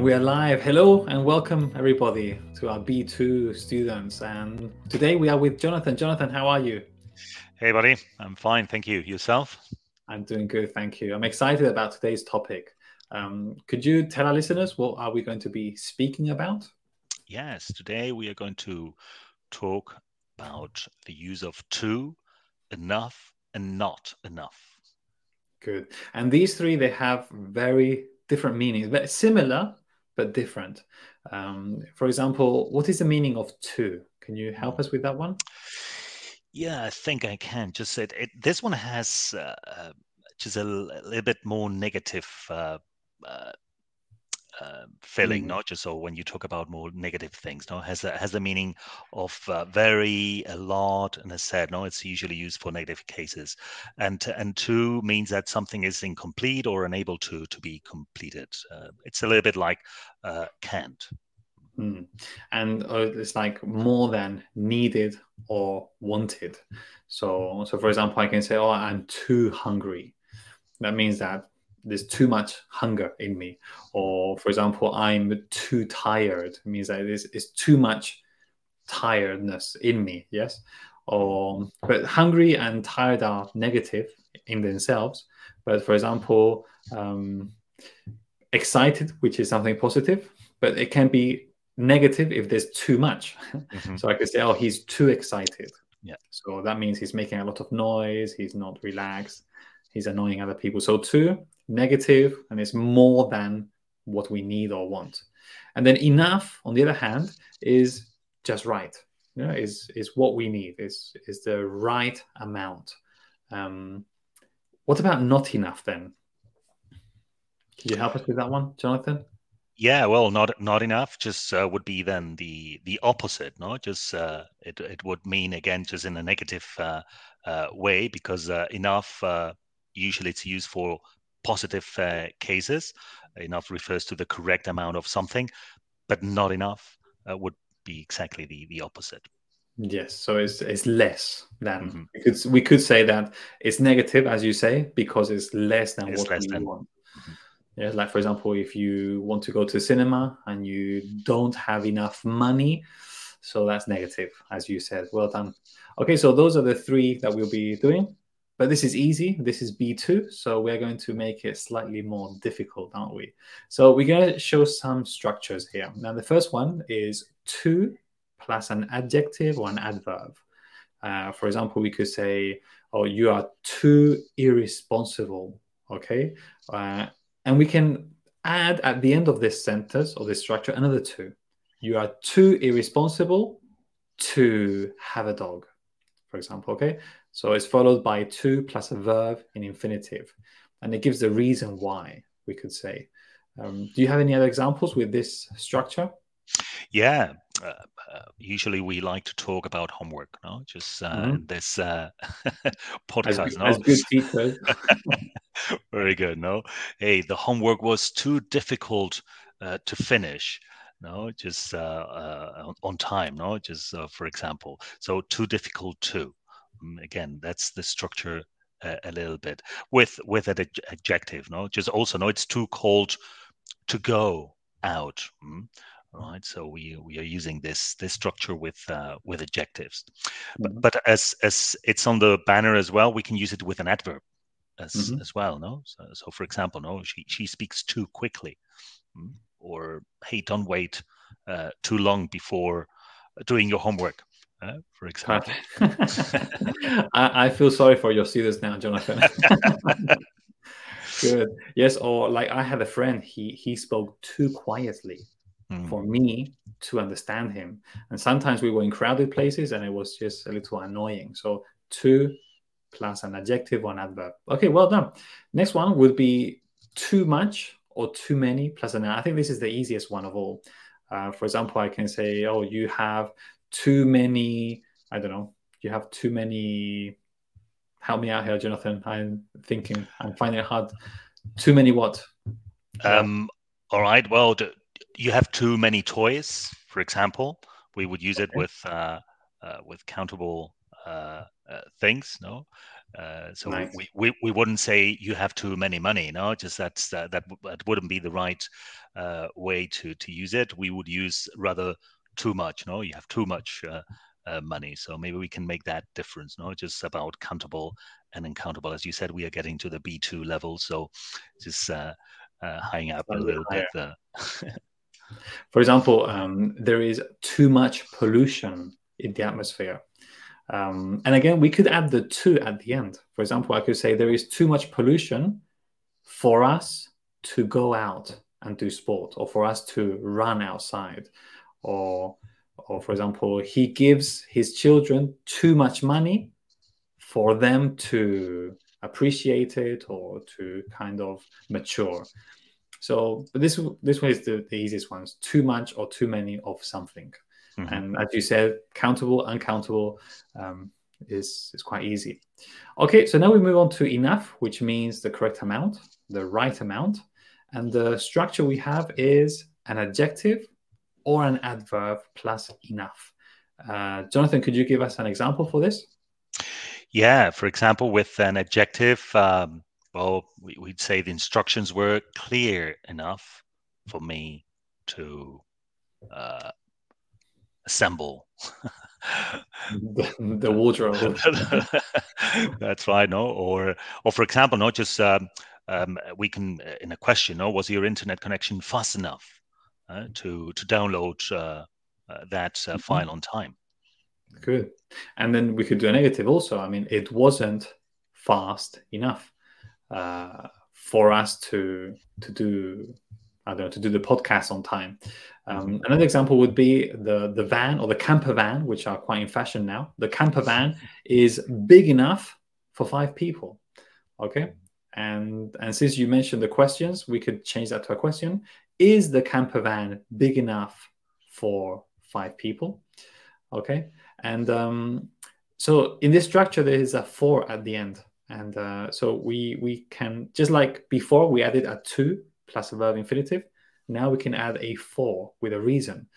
And we are live. Hello and welcome everybody to our B2 students. And today we are with Jonathan. Jonathan, how are you? Hey, buddy. I'm fine. Thank you. Yourself? I'm doing good. Thank you. I'm excited about today's topic. Um, could you tell our listeners what are we going to be speaking about? Yes. Today we are going to talk about the use of too, enough, and not enough. Good. And these three, they have very different meanings, but similar, but different. Um, for example, what is the meaning of too? Can you help us with that one? Yeah, I think I can. Just it, it this one has uh, uh just a, a, little bit more negative uh, uh, uh, feeling, mm. not just so when you talk about more negative things, no, has a, has the meaning of uh, very, a lot, and as said, no, it's usually used for negative cases, and and too means that something is incomplete or unable to to be completed. Uh, it's a little bit like uh, can't. Mm. And uh, it's like more than needed or wanted. So, so for example, I can say, "Oh, I'm too hungry." That means that there's too much hunger in me. Or for example i'm too tired. It means that there's, it's too much tiredness in me yes? Or but hungry and tired are negative in themselves. But for example um, excited which is something positive but it can be negative if there's too much. Mm-hmm. so i could say oh he's too excited. Yeah. So that means he's making a lot of noise he's not relaxed he's annoying other people. So too negative and it's more than what we need or want. And then enough, on the other hand, is just right. You know, is is what we need. Is is the right amount. Um, what about not enough then? Can you help us with that one, Jonathan? Yeah, well, not not enough. Just uh, would be then the the opposite. No, just uh, it it would mean again just in a negative uh, uh way because uh, enough uh, usually it's used for positive uh, cases. Enough refers to the correct amount of something, but not enough uh, would be exactly the, the opposite. Yes, so it's it's less than mm-hmm. we could we could say that it's negative, as you say, because it's less than it's what less we than. want. Mm-hmm. Yeah, like for example, if you want to go to cinema and you don't have enough money, so that's negative, as you said. Well done. Okay, so those are the three that we'll be doing. But this is easy. This is B2, so we're going to make it slightly more difficult, aren't we? So we're going to show some structures here. Now, the first one is to plus an adjective or an adverb. Uh, for example, we could say, oh, you are too irresponsible, okay? Uh, and we can add at the end of this sentence or this structure another to. You are too irresponsible to have a dog, for example, okay? So it's followed by to plus a verb in infinitive. And it gives the reason why, we could say. Um, do you have any other examples with this structure? Yeah, uh, uh, usually we like to talk about homework, no? Just uh, mm-hmm. this uh, podcast, as, no? As good teachers. Very good, no? Hey, the homework was too difficult uh, to finish no just uh, uh, on time no just uh, for example so too difficult to again, that's the structure uh, a little bit with with an adjective. No, just also no, it's too cold to go out. Mm? Right, so we we are using this this structure with uh, with adjectives, mm-hmm. but, but as as it's on the banner as well, we can use it with an adverb as mm-hmm. as well. No, so, so for example, no, she she speaks too quickly, mm? or hey, don't wait uh, too long before doing your homework uh, for example. I, I, feel sorry for your students now, Jonathan. Good. Yes, or like I had a friend, he he spoke too quietly mm. for me to understand him. And sometimes we were in crowded places and it was just a little annoying. So too plus an adjective or an adverb. Okay, well done. Next one would be too much or too many plus an I think this is the easiest one of all. Uh, for example, I can say, oh, you have too many i don't know you have too many help me out here jonathan i'm thinking i'm finding it hard too many what um all right well you have too many toys for example we would use okay. it with uh, uh, with countable uh, uh, things. No, uh, so nice. we, we, we wouldn't say you have too many money. No, just that's that that, that wouldn't be the right uh, way to to use it. We would use rather too much. No, you have too much uh, uh, money. So maybe we can make that difference. No, just about countable and uncountable. As you said, we are getting to the B two level. So just uh, uh, hanging up a little bit. For example, um, there is too much pollution in the atmosphere. Um, and again, we could add the to at the end. For example, I could say there is too much pollution for us to go out and do sport, or for us to run outside, or, or for example, he gives his children too much money for them to appreciate it or to kind of mature. So, this this one is the, the easiest ones: too much or too many of something. Mm-hmm. And as you said, countable, uncountable um, is is quite easy. Okay, so now we move on to enough, which means the correct amount, the right amount, and the structure we have is an adjective or an adverb plus enough. Uh, Jonathan, could you give us an example for this? Yeah, for example, with an adjective, um, well, we, would say the instructions were clear enough for me to uh, assemble the, the wardrobe. That's right. No, or or for example, not just um, um, we can uh, in a question. No, was your internet connection fast enough to to download uh, uh, that uh, mm-hmm. file on time? Good. And then we could do a negative also. I mean, it wasn't fast enough uh, for us to to do I don't know to do the podcast on time. Um, mm-hmm. another example would be the the van or the camper van, which are quite in fashion now. The camper van is big enough for five people. Okay, and and since you mentioned the questions, we could change that to a question: Is the camper van big enough for five people? Okay, and um, so in this structure there is a for at the end, and uh, so we we can just like before we added a to plus a verb infinitive. Now we can add a for with a reason.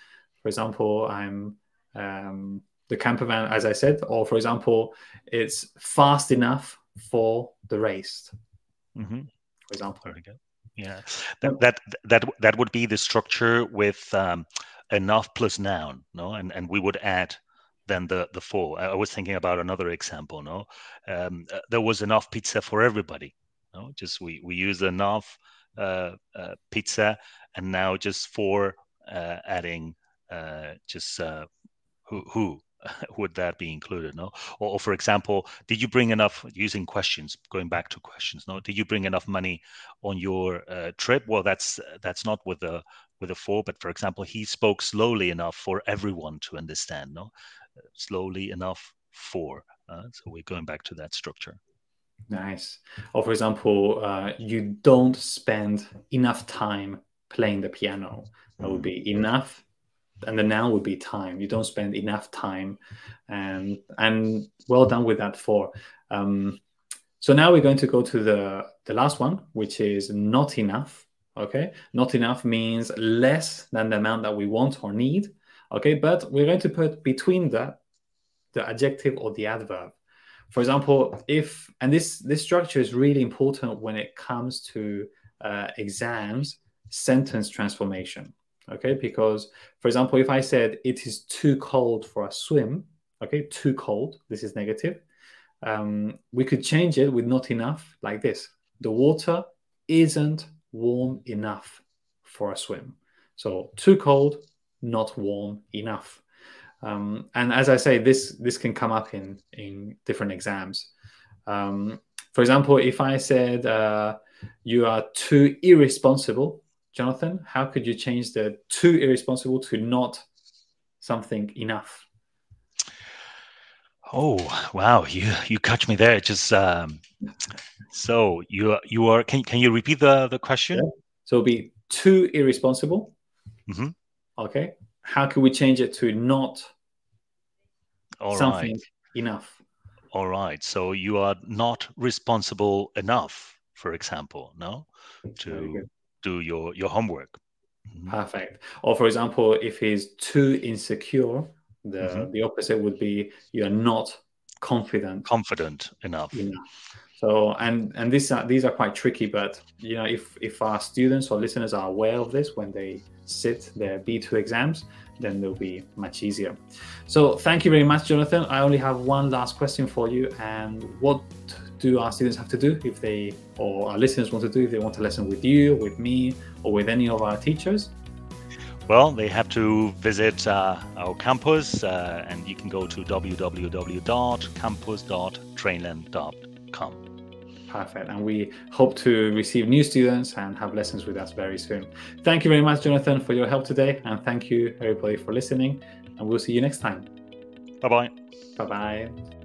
For example, I'm um, the camper van, as I said, or for example, it's fast enough for the race. Mm-hmm. For example. Yeah, that that that that would be the structure with um, enough plus noun, no, and and we would add then the the for. I was thinking about another example, no, um, uh, there was enough pizza for everybody, no, just we we use enough uh, uh, pizza, and now just for uh, adding just who who would that be included no? Or, or, for example did you bring enough using questions going back to questions no? Did you bring enough money on your uh, trip? Well that's that's not with a with a for but for example he spoke slowly enough for everyone to understand no? Slowly enough for uh, so we're going back to that structure. Nice. Or for example, uh, you don't spend enough time playing the piano. That would be enough, and the noun would be time. You don't spend enough time, and and well done with that for. Um, so now we're going to go to the the last one, which is not enough. Okay, not enough means less than the amount that we want or need. Okay, but we're going to put between that the adjective or the adverb for example, if and this this structure is really important when it comes to uh, exams sentence transformation. Okay, because for example, if I said it is too cold for a swim, okay, too cold, this is negative. Um, we could change it with not enough, like this: the water isn't warm enough for a swim. So too cold, not warm enough. Um, and as I say, this this can come up in in different exams. Um, for example, if I said uh, you are too irresponsible, Jonathan, how could you change the too irresponsible to not something enough? Oh wow, you you catch me there. Just um, so you you are. Can can you repeat the the question? Yeah. So it'll be too irresponsible. Mm-hmm. Okay. How can we change it to not all something right. enough. All right. So you are not responsible enough, for example, no, to do your your homework. Mm-hmm. Perfect. Or for example, if he's too insecure, the mm-hmm. the opposite would be you are not confident confident enough yeah. so and and these are these are quite tricky but you know if if our students or listeners are aware of this when they sit their b2 exams then they'll be much easier. So thank you very much jonathan. I only have one last question for you and what do our students have to do if they or our listeners want to do if they want a lesson with you with me or with any of our teachers? Well, they have to visit uh, our campus, uh, and you can go to www.campus.trainlang.com. Perfect. And we hope to receive new students and have lessons with us very soon. Thank you very much, Jonathan, for your help today. And thank you, everybody, for listening. And we'll see you next time. Bye bye. Bye bye.